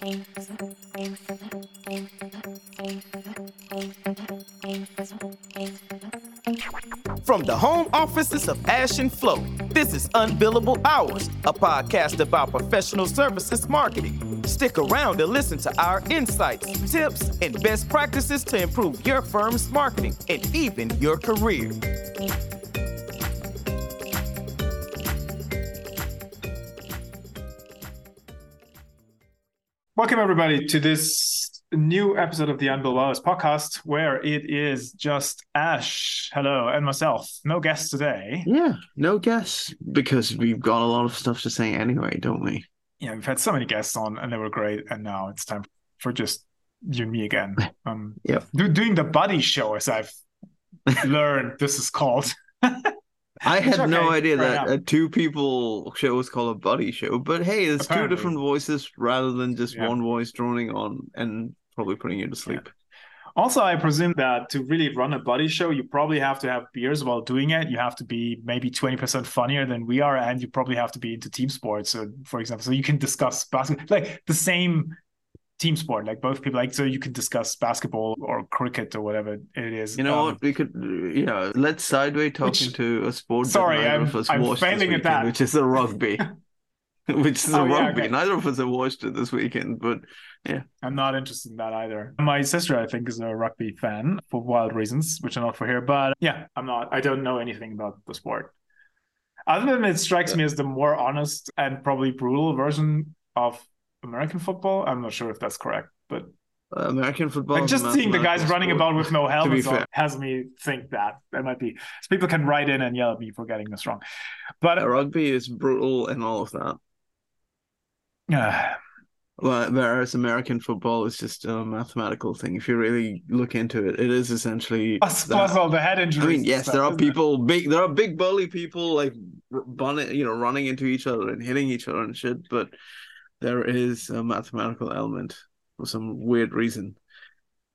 From the home offices of Ash and Flo, this is Unbillable Hours, a podcast about professional services marketing. Stick around to listen to our insights, tips, and best practices to improve your firm's marketing and even your career. Welcome, everybody, to this new episode of the Hours podcast, where it is just Ash, hello, and myself. No guests today. Yeah, no guests because we've got a lot of stuff to say anyway, don't we? Yeah, we've had so many guests on, and they were great, and now it's time for just you and me again. Um, Yep. do, doing the buddy show, as I've learned, this is called. I had no idea fair that enough. a two people show was called a buddy show, but hey, it's two different voices rather than just Yeah. one voice droning on and probably putting you to sleep. Also, I presume that to really run a buddy show, you probably have to have beers while doing it. You have to be maybe 20% funnier than we are, and you probably have to be into team sports. So, for example, so you can discuss basketball, like the same team sport, like both people, like, so you can discuss basketball or cricket or whatever it is. You know Um, what? We could, yeah, let's sideway talking Which- to a sport Sorry, I'm- I'm failing at that. which is a rugby. which is Oh, yeah, rugby. okay. Neither of us have watched it this weekend, but yeah I'm not interested in that either. My sister, I think, is a rugby fan for wild reasons, which are not for here. But yeah, I'm not. I don't know anything about the sport. Other than it strikes me as the more honest and probably brutal version of American football. I'm not sure if that's correct, but uh, American football. like just seeing the guys mathematical running about with no helmets on has me think that that might be. So people can write in and yell at me for getting this wrong. But Uh, Rugby is brutal and all of that. Well, whereas American football is just a mathematical thing. If you really look into it, it is essentially. plus all the head injuries. I mean, yes, stuff, there are isn't it? people big. There are big bully people like you know, running into each other and hitting each other and shit. But there is a mathematical element for some weird reason.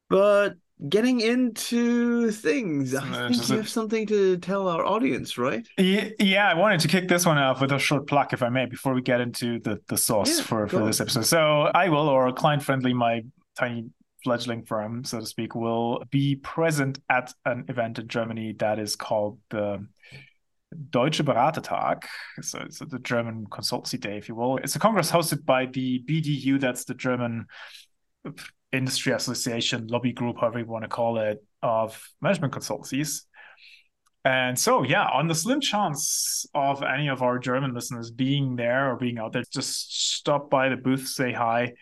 But getting into things, I Uh, think you have something to tell our audience, right? Ye- Yeah, I wanted to kick this one off with a short plug, if I may, before we get into the, the sauce Yeah, for, for on. this episode. So I will, or client friendly, my tiny fledgling firm, so to speak, will be present at an event in Germany that is called the Deutscher Beratertag. So it's the German consultancy day, if you will. It's a congress hosted by the BDU, that's the German industry association, lobby group, however you want to call it, of management consultancies. And so, yeah, on the slim chance of any of our German listeners being there or being out there, just stop by the booth, say hi.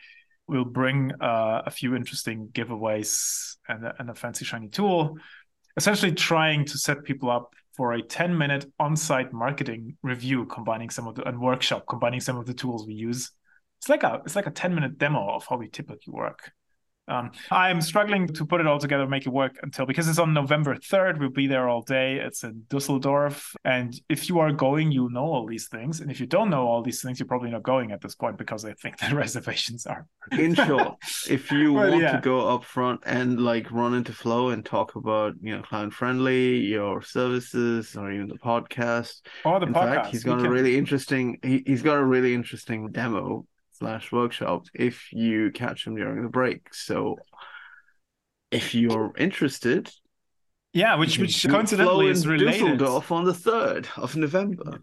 We'll bring uh, a few interesting giveaways and and a fancy shiny tool, essentially trying to set people up for a 10 minute on site marketing review, combining some of the and workshop, combining some of the tools we use. It's like a it's like a 10 minute demo of how we typically work. Um, I'm struggling to put it all together, make it work until because it's on November 3rd. We'll be there all day. It's in Dusseldorf. And if you are going, you know all these things. And if you don't know all these things, you're probably not going at this point because I think the reservations are. In short, if you Well, want yeah. to go up front and like run into Flo and talk about you know client friendly your services or even the podcast Or the in podcast. fact he's we got a can- really interesting he, he's got a really interesting demo slash workshop if you catch them during the break so if you're interested yeah, which which coincidentally is related. Dusseldorf on the 3rd of November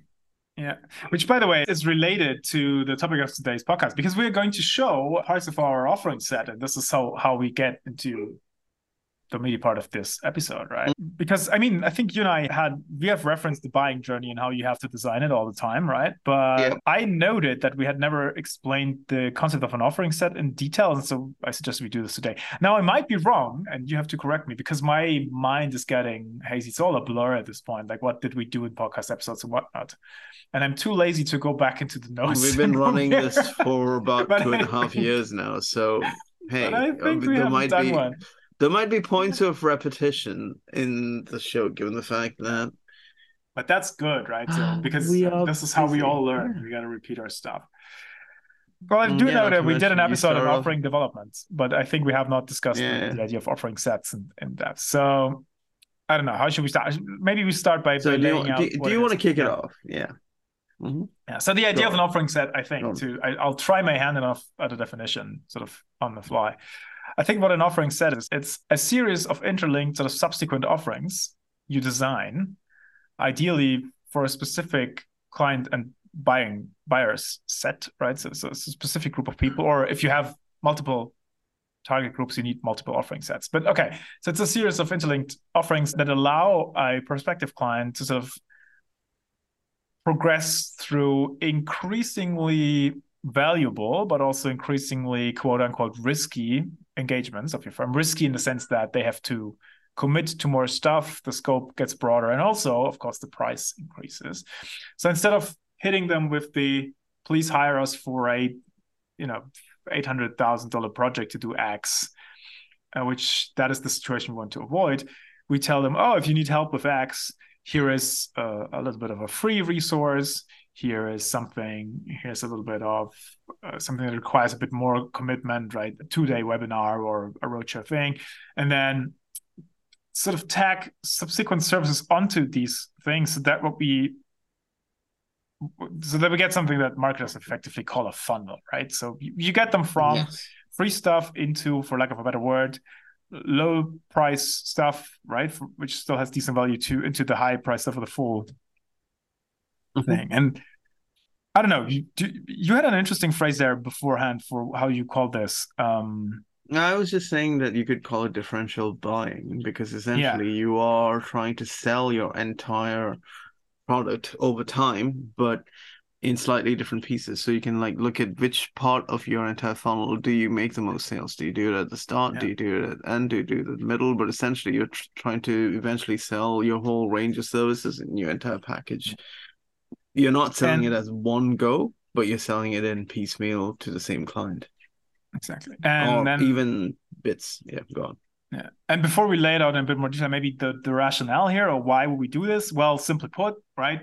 Yeah, which by the way is related to the topic of today's podcast because we're going to show parts of our offering set, and this is how how we get into the meaty part of this episode, right? Because I mean, I think you and I had we have referenced the buying journey and how you have to design it all the time, right? But Yeah. I noted that we had never explained the concept of an offering set in detail, and so I suggest we do this today. Now I might be wrong, and you have to correct me because my mind is getting hazy. It's all a blur at this point. Like, what did we do in podcast episodes and whatnot? And I'm too lazy to go back into the notes. we've been running this for about two and a half years now so hey uh, there might be one. There might be points of repetition in the show, given the fact that But that's good, right? So because We this is how we all learn. Yeah. We got to repeat our stuff. Well, I Mm, do yeah, know that we did an episode on offering development, but I think we have not discussed the- Yeah. the idea of offering sets in, in depth. So I don't know. How should we start? Maybe we start by, so by do you, laying out. do, do you want to kick it Yeah. off? Yeah. Mm-hmm. Yeah. So the idea Sure. of an offering set, I think, Sure. to I, I'll try my hand enough at a definition, sort of on the fly. I think what an offering set is, it's a series of interlinked sort of subsequent offerings you design, ideally for a specific client and buying buyers set, right? So, so it's a specific group of people, or if you have multiple target groups, you need multiple offering sets. But okay, so it's a series of interlinked offerings that allow a prospective client to sort of progress through increasingly valuable, but also increasingly quote unquote risky engagements of your firm. Risky in the sense that they have to commit to more stuff, the scope gets broader, and also, of course, the price increases. So instead of hitting them with the please hire us for a you know eight hundred thousand dollar project to do X, uh, which that is the situation we want to avoid. We tell them, oh, if you need help with X, here is uh, a little bit of a free resource. Here is something. Here's a little bit of uh, something that requires a bit more commitment, right? A two-day webinar or a roadshow thing, and then sort of tag subsequent services onto these things so that what we so that we get something that marketers effectively call a funnel, right? So you, you get them from Yes. free stuff into, for lack of a better word, low price stuff, right? For, which still has decent value to into the high price stuff for the full Mhm. thing. And I don't know, you do, you had an interesting phrase there beforehand for how you called this. Um, I was just saying that you could call it differential buying because essentially you are trying to sell your entire product over time, but in slightly different pieces. So you can like look at which part of your entire funnel do you make the most sales? Do you do it at the start? Do you do it at the end? Do you do it at the middle? But essentially you're tr- trying to eventually sell your whole range of services in your entire package. You're not selling And- it as one go, but you're selling it in piecemeal to the same client. exactly. And then even bits. Yeah, go on. Yeah. And before we lay it out in a bit more detail, maybe the, the rationale here or why would we do this? Well, simply put, right?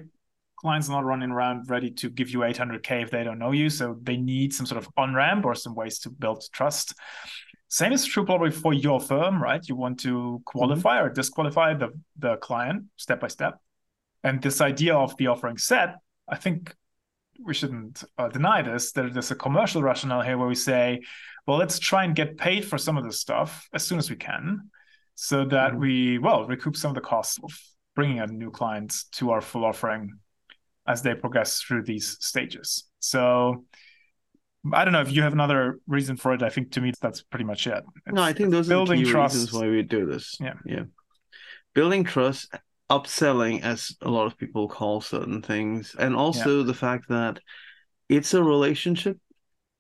Clients are not running around ready to give you 800K if they don't know you. So they need some sort of on ramp or some ways to build trust. Same is true probably for your firm, right? You want to qualify mm-hmm. or disqualify the, the client step by step. And this idea of the offering set, I think we shouldn't uh, deny this. That there's a commercial rationale here where we say, well, let's try and get paid for some of this stuff as soon as we can, so that Mhm. we well recoup some of the costs of bringing in new clients to our full offering as they progress through these stages. So. I don't know if you have another reason for it. I think to me that's pretty much it. no, I think those are the key trust. reasons why we do this. Yeah. Yeah. Building trust, upselling, as a lot of people call certain things, and also the fact that it's a relationship.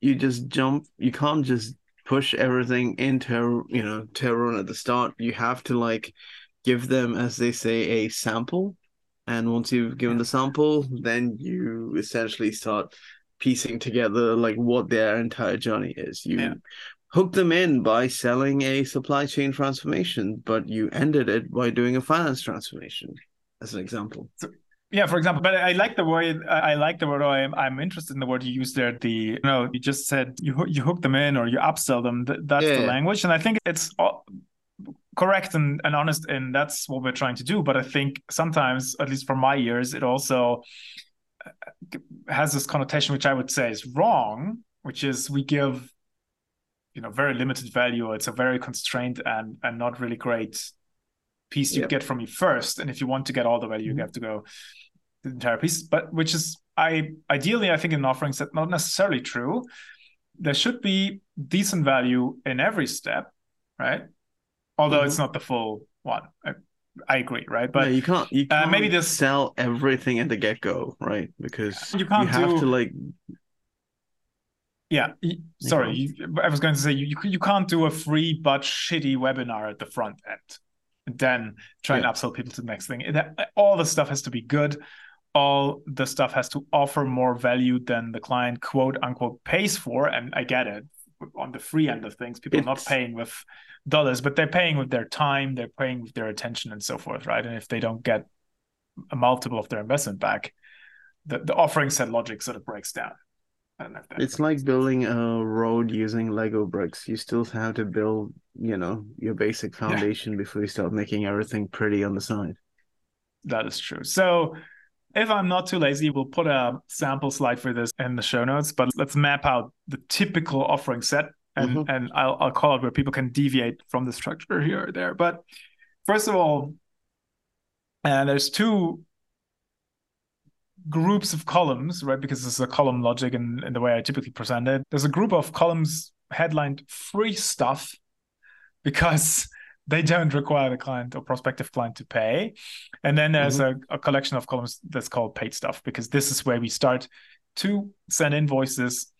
You just jump, you can't just push everything into, you know, everyone at the start. You have to like give them, as they say, a sample. And once you've given Yeah. the sample, then you essentially start piecing together like what their entire journey is. You Yeah. Hook them in by selling a supply chain transformation, but you ended it by doing a finance transformation, as an example. Yeah, for example, but I like the word. I like the word. Or I'm, I'm interested in the word you used there. The you know, you just said you you hook them in or you upsell them. Th- That's the language, and I think it's all correct and, and honest, and that's what we're trying to do. But I think sometimes, at least from my ears, it also uh, has this connotation, which I would say is wrong, which is we give you know very limited value. It's a very constrained and and not really great piece you Yep. get from me first. And if you want to get all the value, Mhm. you have to go the entire piece. But which is I ideally I think in offerings that not necessarily true. There should be decent value in every step, right? Although it's not the full one. I, I agree, right? But you can't you uh, can't maybe this- sell everything at the get go, right? Because You can't have do- to like yeah, sorry, you, I was going to say you, you can't do a free but shitty webinar at the front end, then try Yeah. and upsell people to the next thing. It, all the stuff has to be good. All the stuff has to offer more value than the client quote unquote pays for. And I get it on the free end of things, people are not paying with dollars, but they're paying with their time, they're paying with their attention, and so forth, right? And if they don't get a multiple of their investment back, the, the offering set logic sort of breaks down. I don't know if that it's like building a road using Lego bricks. You still have to build, you know, your basic foundation before you start making everything pretty on the side. That is true. So, if I'm not too lazy, we'll put a sample slide for this in the show notes. But let's map out the typical offering set, and mm-hmm. and I'll I'll call it where people can deviate from the structure here or there. But first of all, uh, there's two groups of columns, right? Because this is a column logic and, the way I typically present it. There's a group of columns headlined free stuff because they don't require the client or prospective client to pay. And then there's mm-hmm. a, a, collection of columns that's called paid stuff because this is where we start to send invoices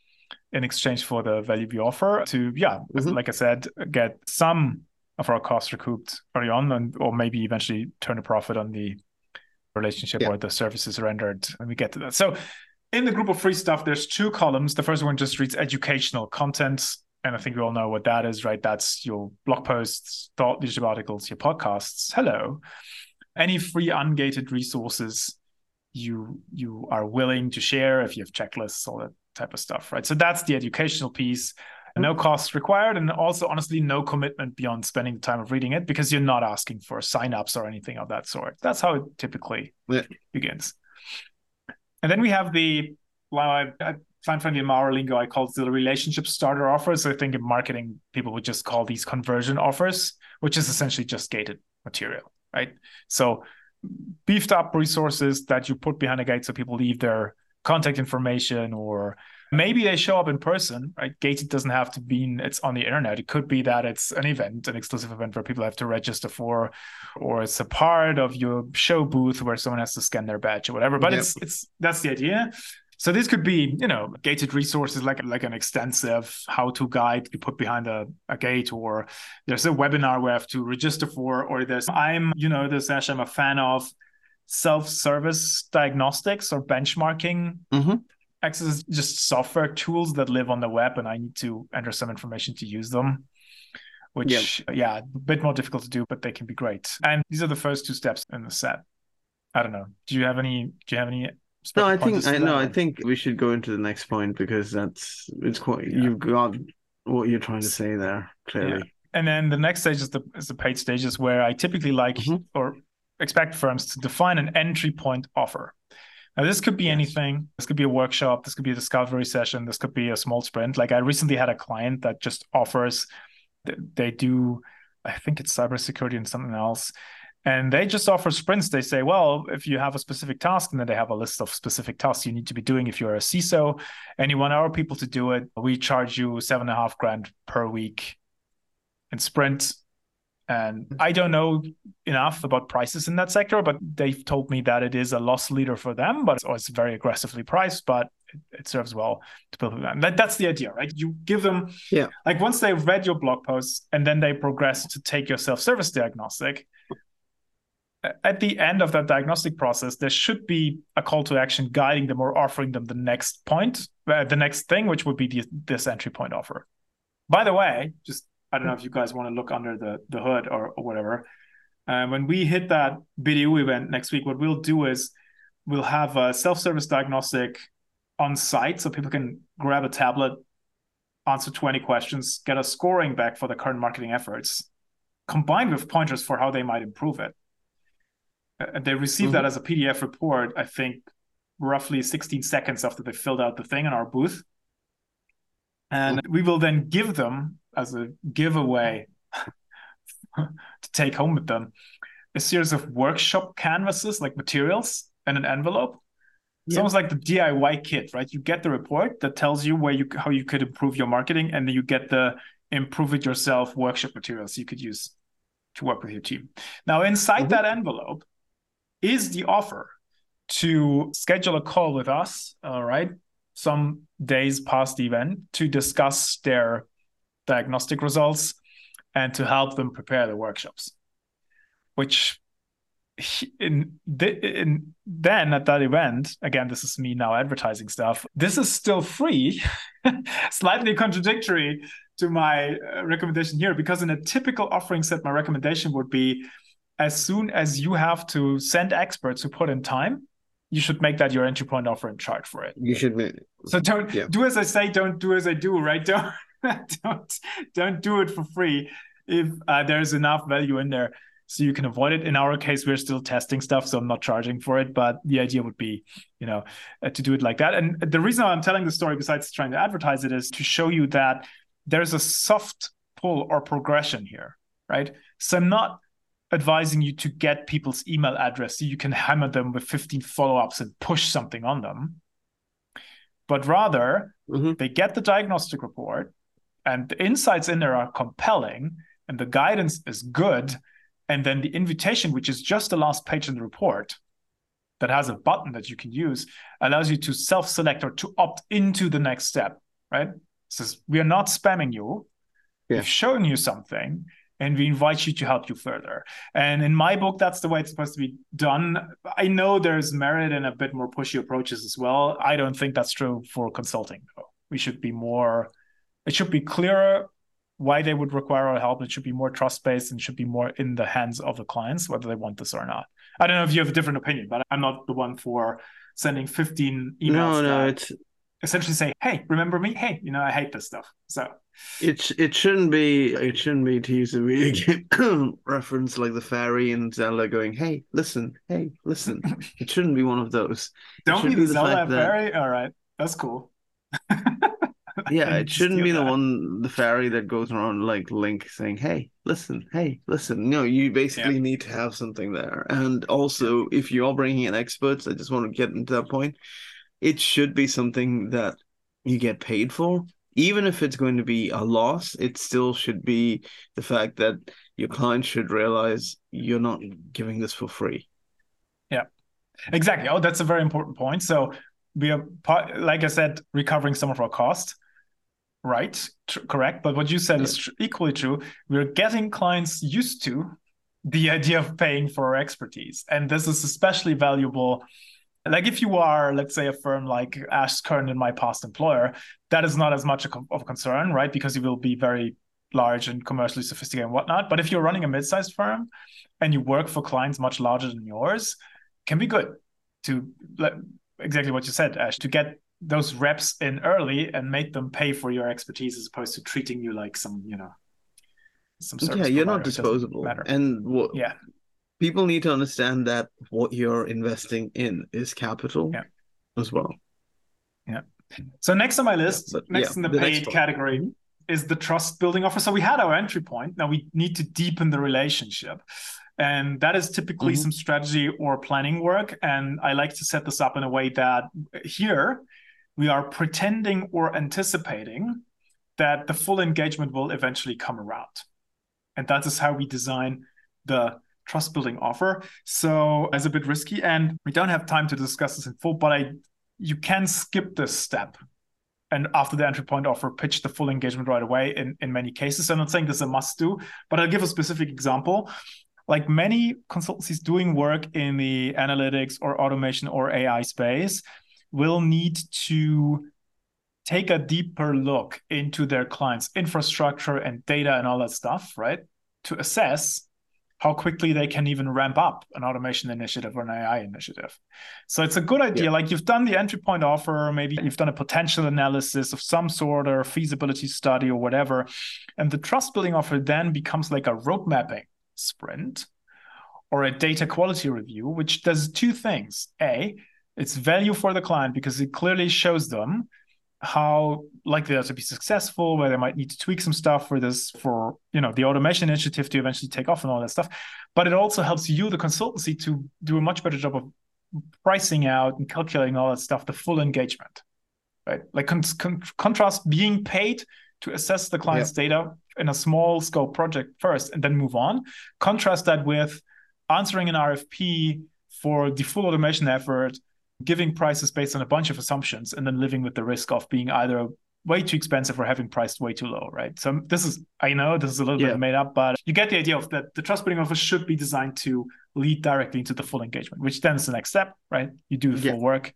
in exchange for the value we offer to, yeah, mm-hmm. like I said, get some of our costs recouped early on and or maybe eventually turn a profit on the relationship yeah. or the services rendered when we get to that. So in the group of free stuff, there's two columns. The first one just reads educational content. And I think we all know what that is, right? That's your blog posts, thought leadership articles, your podcasts. Hello. Any free ungated resources you you are willing to share if you have checklists, all that type of stuff, right? So that's the educational piece no cost required and also honestly no commitment beyond spending the time of reading it because you're not asking for signups or anything of that sort. That's how it typically yeah. begins. And then we have the well i, I in our lingo i call it the relationship starter offers. I think in marketing people would just call these conversion offers which is essentially just gated material right? So beefed up resources that you put behind a gate so people leave their contact information or Maybe they show up in person, right? Gated doesn't have to mean it's on the internet. It could be that it's an event, an exclusive event where people have to register for, or it's a part of your show booth where someone has to scan their badge or whatever. But yep. it's it's that's the idea. So this could be, you know, gated resources like like an extensive how-to guide you put behind a, a gate, or there's a webinar we have to register for, or there's I'm, you know, this Ash, I'm a fan of self-service diagnostics or benchmarking mm-hmm access is just software tools that live on the web and I need to enter some information to use them. Which yep. yeah, a bit more difficult to do, but they can be great. And these are the first two steps in the set. I don't know. Do you have any do you have any no, I think I know. I think we should go into the next point because that's it's quite yeah. you've got what you're trying to say there clearly. Yeah. And then the next stage is the is the paid stages where I typically like mm-hmm. or expect firms to define an entry point offer. Now, this could be anything. This could be a workshop. This could be a discovery session. This could be a small sprint. Like I recently had a client that just offers, they do, I think it's cybersecurity and something else. And they just offer sprints. They say, well, if you have a specific task, and then they have a list of specific tasks you need to be doing. If you're a CISO and you want our people to do it, we charge you seven and a half grand per week in sprint and I don't know enough about prices in that sector, but they've told me that it is a loss leader for them, but it's, very aggressively priced, but it, it serves well to people. That, that's the idea, right? You give them, yeah, like once they've read your blog posts and then they progress to take your self service diagnostic. At the end of that diagnostic process, there should be a call to action guiding them or offering them the next point, uh, the next thing, which would be the, this entry point offer. By the way, just I don't know if you guys want to look under the, the hood or, or whatever. Uh, when we hit that BDU event next week, what we'll do is we'll have a self-service diagnostic on site so people can grab a tablet, answer 20 questions, get a scoring back for the current marketing efforts, combined with pointers for how they might improve it. They receive mm-hmm. that as a PDF report, I think, roughly 16 seconds after they filled out the thing in our booth. And mm-hmm. we will then give them as a giveaway to take home with them a series of workshop canvases, like materials, and an envelope. It's yeah. almost like the DIY kit, right? You get the report that tells you where you how you could improve your marketing, and then you get the improve it yourself workshop materials you could use to work with your team. Now, inside mm-hmm. that envelope is the offer to schedule a call with us, all right, some days past the event to discuss their diagnostic results and to help them prepare the workshops which in, in then at that event again this is me now advertising stuff this is still free slightly contradictory to my uh, recommendation here because in a typical offering set my recommendation would be as soon as you have to send experts who put in time you should make that your entry point offer and charge for it you should so don't yeah. do as i say don't do as i do right don't don't don't do it for free if uh, there's enough value in there so you can avoid it. In our case, we're still testing stuff, so I'm not charging for it. But the idea would be, you know, uh, to do it like that. And the reason I'm telling the story, besides trying to advertise it, is to show you that there's a soft pull or progression here, right? So I'm not advising you to get people's email address so you can hammer them with 15 follow-ups and push something on them but rather mm-hmm. they get the diagnostic report and the insights in there are compelling and the guidance is good and then the invitation which is just the last page in the report that has a button that you can use allows you to self-select or to opt into the next step right it says we are not spamming you yeah. we've shown you something and we invite you to help you further. And in my book, that's the way it's supposed to be done. I know there's merit in a bit more pushy approaches as well. I don't think that's true for consulting. though We should be more, it should be clearer why they would require our help. It should be more trust based and should be more in the hands of the clients, whether they want this or not. I don't know if you have a different opinion, but I'm not the one for sending 15 emails. No, no, it's essentially say, hey, remember me? Hey, you know, I hate this stuff. So it it shouldn't be it shouldn't be to use a video game reference like the fairy and Zelda going, "Hey, listen, hey, listen." It shouldn't be one of those. Don't be the, the Zelda fairy. All right, that's cool. yeah, it shouldn't be that. the one the fairy that goes around like Link saying, "Hey, listen, hey, listen." No, you basically yeah. need to have something there. And also, if you are bringing in experts, I just want to get into that point. It should be something that you get paid for even if it's going to be a loss, it still should be the fact that your client should realize you're not giving this for free. Yeah, exactly. Oh, that's a very important point. So we are, like I said, recovering some of our cost. Right, Tr- correct. But what you said yeah. is tr- equally true. We're getting clients used to the idea of paying for our expertise, and this is especially valuable like if you are let's say a firm like ash current and my past employer that is not as much of a concern right because you will be very large and commercially sophisticated and whatnot but if you're running a mid-sized firm and you work for clients much larger than yours can be good to exactly what you said ash to get those reps in early and make them pay for your expertise as opposed to treating you like some you know some yeah you're not disposable and what yeah people need to understand that what you're investing in is capital yeah. as well. Yeah. So next on my list, yeah, next yeah, in the, the paid category is the trust building offer. So we had our entry point. Now we need to deepen the relationship. And that is typically mm-hmm. some strategy or planning work. And I like to set this up in a way that here we are pretending or anticipating that the full engagement will eventually come around. And that is how we design the trust building offer. So it's a bit risky, and we don't have time to discuss this in full. But I, you can skip this step, and after the entry point offer, pitch the full engagement right away. In in many cases, I'm not saying this is a must do, but I'll give a specific example. Like many consultancies doing work in the analytics or automation or AI space, will need to take a deeper look into their clients' infrastructure and data and all that stuff, right? To assess how quickly they can even ramp up an automation initiative or an AI initiative. So it's a good idea. Yeah. Like you've done the entry point offer, maybe you've done a potential analysis of some sort or feasibility study or whatever. And the trust building offer then becomes like a road mapping sprint or a data quality review, which does two things. A, it's value for the client because it clearly shows them how likely they are to be successful, where they might need to tweak some stuff for this, for you know, the automation initiative to eventually take off and all that stuff. But it also helps you, the consultancy, to do a much better job of pricing out and calculating all that stuff, the full engagement, right? Like con- con- contrast being paid to assess the client's yeah. data in a small scope project first and then move on. Contrast that with answering an RFP for the full automation effort giving prices based on a bunch of assumptions and then living with the risk of being either way too expensive or having priced way too low, right? So this is, I know this is a little yeah. bit made up, but you get the idea of that the trust building offer should be designed to lead directly into the full engagement, which then is the next step, right? You do the full work,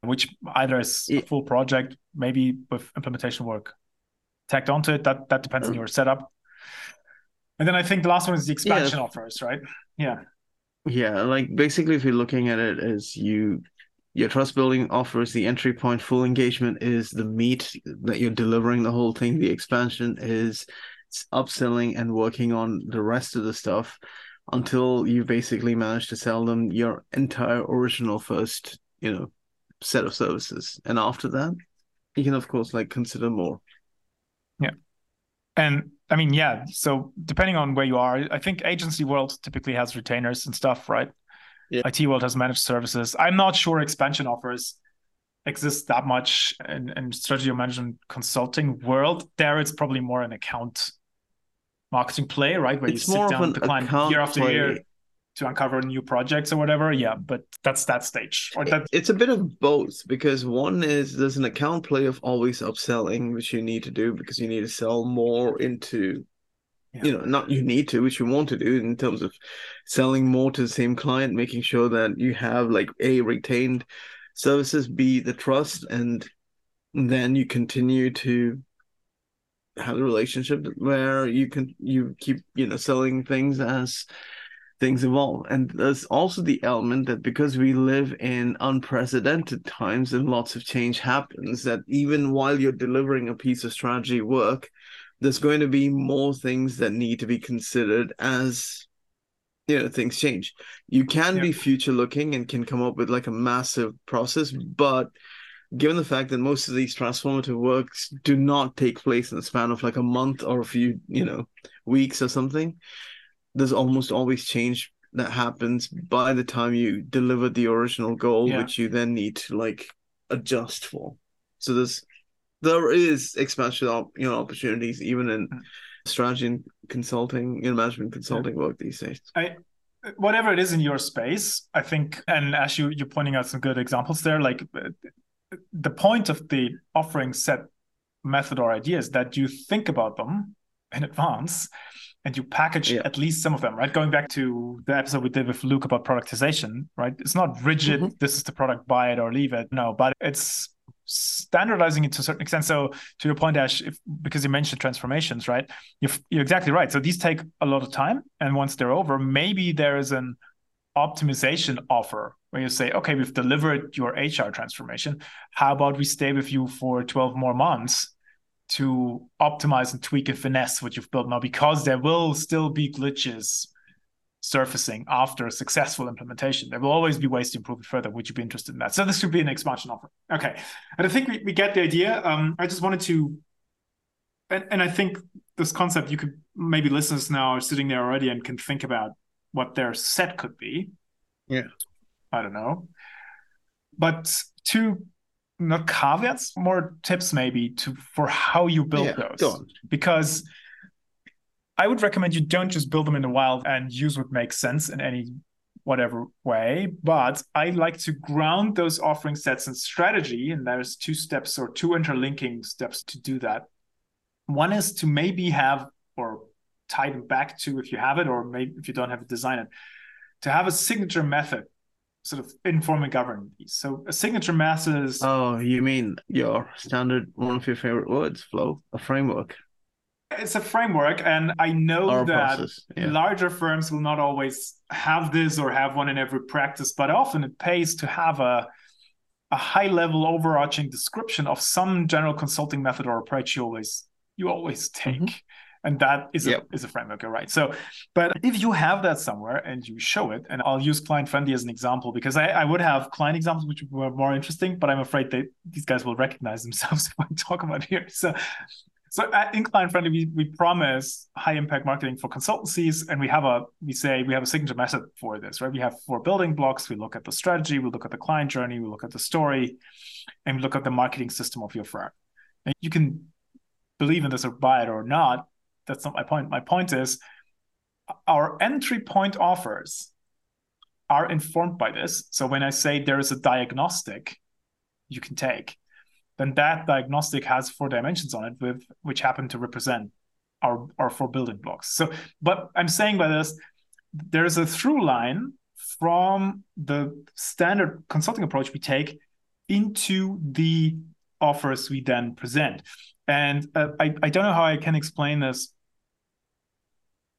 which either is a full project, maybe with implementation work tacked onto it. That that depends on mm. your setup. And then I think the last one is the expansion yeah. offers, right? Yeah. Yeah, like basically, if you're looking at it as you, your trust building offers the entry point, full engagement is the meat that you're delivering the whole thing. The expansion is upselling and working on the rest of the stuff until you basically manage to sell them your entire original first, you know, set of services. And after that, you can of course like consider more. Yeah. And I mean, yeah. So depending on where you are, I think agency world typically has retainers and stuff, right? Yeah. IT world has managed services. I'm not sure expansion offers exist that much in, in strategy management consulting world. There, it's probably more an account marketing play, right? Where it's you sit down with the client year after play. year to uncover new projects or whatever. Yeah, but that's that stage. Or that... It's a bit of both because one is there's an account play of always upselling, which you need to do because you need to sell more into, yeah. you know, not you need to, which you want to do in terms of selling more to the same client, making sure that you have like a retained services, b the trust, and then you continue to have a relationship where you can you keep you know selling things as things evolve. And there's also the element that because we live in unprecedented times and lots of change happens, that even while you're delivering a piece of strategy work, there's going to be more things that need to be considered as you know things change. You can be future looking and can come up with like a massive process, but given the fact that most of these transformative works do not take place in the span of like a month or a few, you know, weeks or something, there's almost always change that happens by the time you deliver the original goal, yeah. which you then need to like adjust for. So there's there is expansion you know opportunities even in strategy and consulting, you know, management consulting yeah. work these days. I whatever it is in your space, I think, and as you you're pointing out some good examples there, like uh, the point of the offering set method or ideas that you think about them in advance and you package yeah. at least some of them, right? Going back to the episode we did with Luke about productization, right? It's not rigid, mm-hmm. this is the product, buy it or leave it. No, but it's standardizing it to a certain extent. So to your point, Ash, if, because you mentioned transformations, right? You're, you're exactly right. So these take a lot of time. And once they're over, maybe there is an optimization offer where you say, okay, we've delivered your HR transformation. How about we stay with you for 12 more months to optimize and tweak and finesse what you've built now because there will still be glitches surfacing after a successful implementation. There will always be ways to improve it further. Would you be interested in that? So this could be an expansion offer. Okay. And I think we, we get the idea. Um, I just wanted to, and, and I think this concept, you could maybe listeners now are sitting there already and can think about what their set could be. Yeah. I don't know. But two not caveats, more tips maybe to for how you build yeah, those. Because I would recommend you don't just build them in the wild and use what makes sense in any whatever way. But I like to ground those offering sets in strategy, and there's two steps or two interlinking steps to do that. One is to maybe have or tie them back to if you have it, or maybe if you don't have it, design it, to have a signature method sort of inform and govern these. So a signature method is. Oh, you mean your standard one of your favorite words, Flo, a framework. It's a framework, and I know Our that yeah. larger firms will not always have this or have one in every practice, but often it pays to have a a high level overarching description of some general consulting method or approach you always you always take. Mm-hmm and that is yep. a is a framework right. So but if you have that somewhere and you show it and i'll use client friendly as an example because I, I would have client examples which were more interesting but i'm afraid that these guys will recognize themselves if i talk about here. So so at, in client friendly we, we promise high impact marketing for consultancies and we have a we say we have a signature method for this right? We have four building blocks. We look at the strategy we look at the client journey we look at the story and we look at the marketing system of your firm. And you can believe in this or buy it or not that's not my point. My point is our entry point offers are informed by this. So when I say there is a diagnostic you can take, then that diagnostic has four dimensions on it with which happen to represent our, our four building blocks. So, but I'm saying by this, there is a through line from the standard consulting approach we take into the offers we then present. And uh, I, I don't know how I can explain this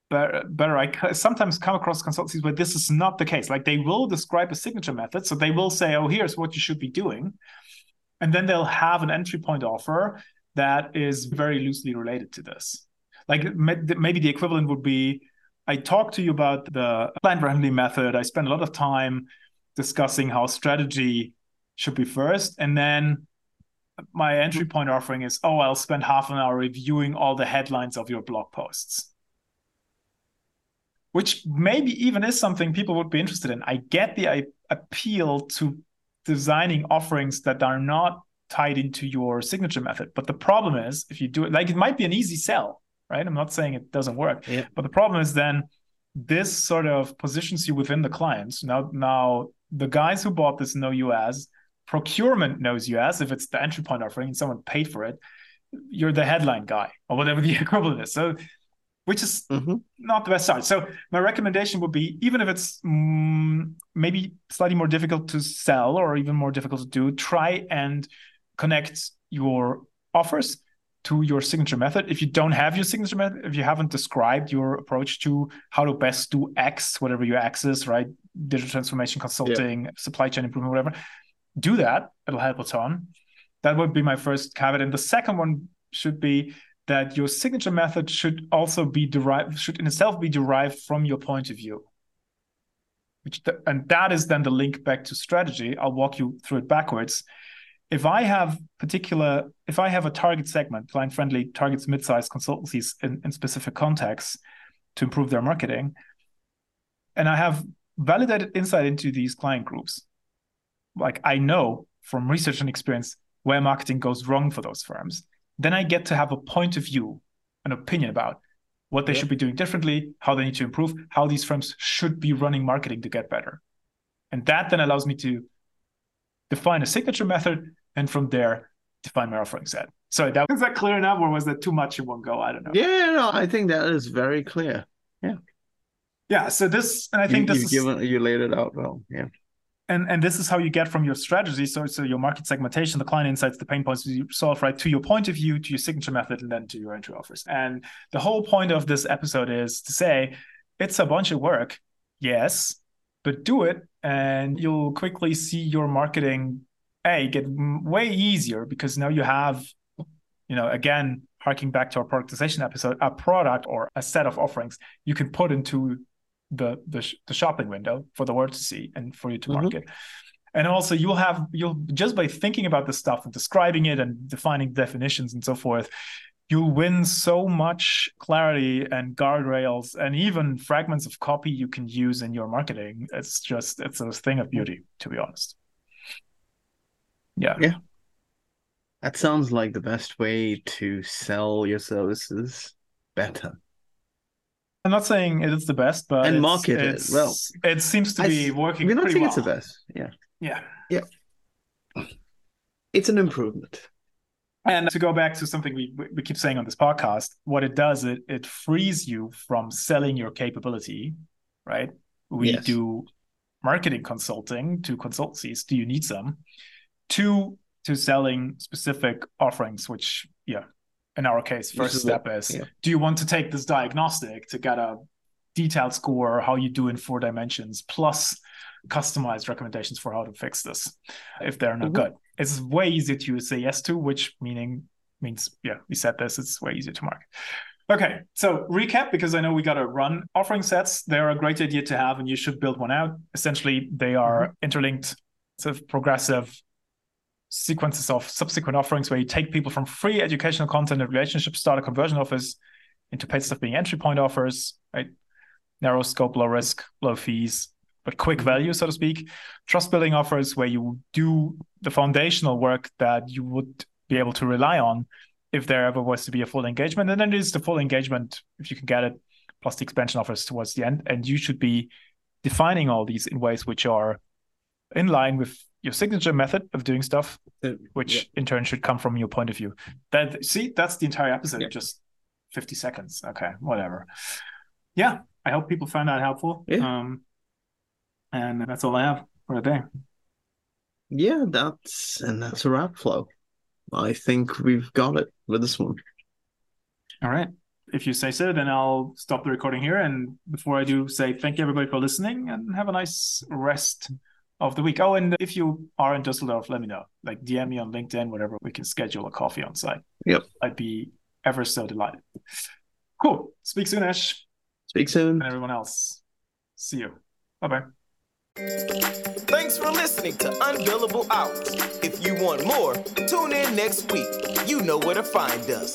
better, better. I sometimes come across consultancies where this is not the case. Like they will describe a signature method, so they will say, "Oh, here's what you should be doing," and then they'll have an entry point offer that is very loosely related to this. Like maybe the equivalent would be I talk to you about the client friendly method. I spend a lot of time discussing how strategy should be first. And then my entry point offering is oh, I'll spend half an hour reviewing all the headlines of your blog posts. Which maybe even is something people would be interested in. I get the appeal to designing offerings that are not tied into your signature method. But the problem is, if you do it, like it might be an easy sell right? I'm not saying it doesn't work, yeah. but the problem is then this sort of positions you within the clients. Now, now the guys who bought this know you as procurement knows you as if it's the entry point offering and someone paid for it, you're the headline guy or whatever the equivalent is. So, which is mm-hmm. not the best start. So, my recommendation would be even if it's mm, maybe slightly more difficult to sell or even more difficult to do, try and connect your offers to your signature method. If you don't have your signature method, if you haven't described your approach to how to best do X, whatever your X is, right? Digital transformation consulting, yeah. supply chain improvement, whatever, do that. It'll help a ton. That would be my first caveat. And the second one should be that your signature method should also be derived, should in itself be derived from your point of view. Which the, and that is then the link back to strategy. I'll walk you through it backwards if I have particular, if I have a target segment, client friendly targets mid-sized consultancies in, in specific contexts to improve their marketing, and I have validated insight into these client groups, like I know from research and experience where marketing goes wrong for those firms, then I get to have a point of view, an opinion about what they should be doing differently, how they need to improve, how these firms should be running marketing to get better. And that then allows me to define a signature method, and from there define my offering set. Sorry, that was that clear enough, or was that too much in one go? I don't know. Yeah, no, I think that is very clear. Yeah. Yeah. So this, and I think you, this you is given you laid it out well. Yeah. And and this is how you get from your strategy, so so your market segmentation, the client insights, the pain points you solve, right, to your point of view, to your signature method, and then to your entry offers. And the whole point of this episode is to say it's a bunch of work, yes, but do it and you'll quickly see your marketing a get way easier because now you have you know again harking back to our productization episode a product or a set of offerings you can put into the the, the shopping window for the world to see and for you to mm-hmm. market and also you'll have you'll just by thinking about this stuff and describing it and defining definitions and so forth you win so much clarity and guardrails and even fragments of copy you can use in your marketing. It's just it's a thing of beauty, to be honest. Yeah. Yeah. That sounds like the best way to sell your services better. I'm not saying it is the best, but and market it well. It seems to be working. We're not saying well. it's the best. Yeah. Yeah. Yeah. It's an improvement. And to go back to something we, we keep saying on this podcast, what it does, it, it frees you from selling your capability, right? We yes. do marketing consulting to consultancies. Do you need some? To to selling specific offerings, which yeah, in our case, first step is yeah. do you want to take this diagnostic to get a detailed score, how you do in four dimensions, plus customized recommendations for how to fix this if they're not mm-hmm. good it's way easier to say yes to, which meaning means yeah, we said this, it's way easier to market. Okay, so recap because I know we got to run. Offering sets, they're a great idea to have, and you should build one out. Essentially, they are mm-hmm. interlinked, sort of progressive sequences of subsequent offerings where you take people from free educational content and relationship starter conversion offers into paid stuff being entry point offers, right? Narrow scope, low risk, low fees, but quick mm-hmm. value, so to speak. Trust building offers where you do the foundational work that you would be able to rely on if there ever was to be a full engagement. And then is the full engagement, if you can get it, plus the expansion offers towards the end. And you should be defining all these in ways which are in line with your signature method of doing stuff, which yeah. in turn should come from your point of view. That see, that's the entire episode, yeah. just 50 seconds. Okay, whatever. Yeah, I hope people found that helpful. Yeah. Um, and that's all I have for today. Yeah, that's and that's a wrap, Flo. I think we've got it with this one. All right. If you say so, then I'll stop the recording here. And before I do, say thank you everybody for listening and have a nice rest of the week. Oh, and if you are in Dusseldorf, let me know. Like DM me on LinkedIn, whatever. We can schedule a coffee on site. Yep. I'd be ever so delighted. Cool. Speak soon, Ash. Speak soon. And everyone else. See you. Bye bye. Thanks for listening to Unbillable Hours. If you want more, tune in next week. You know where to find us.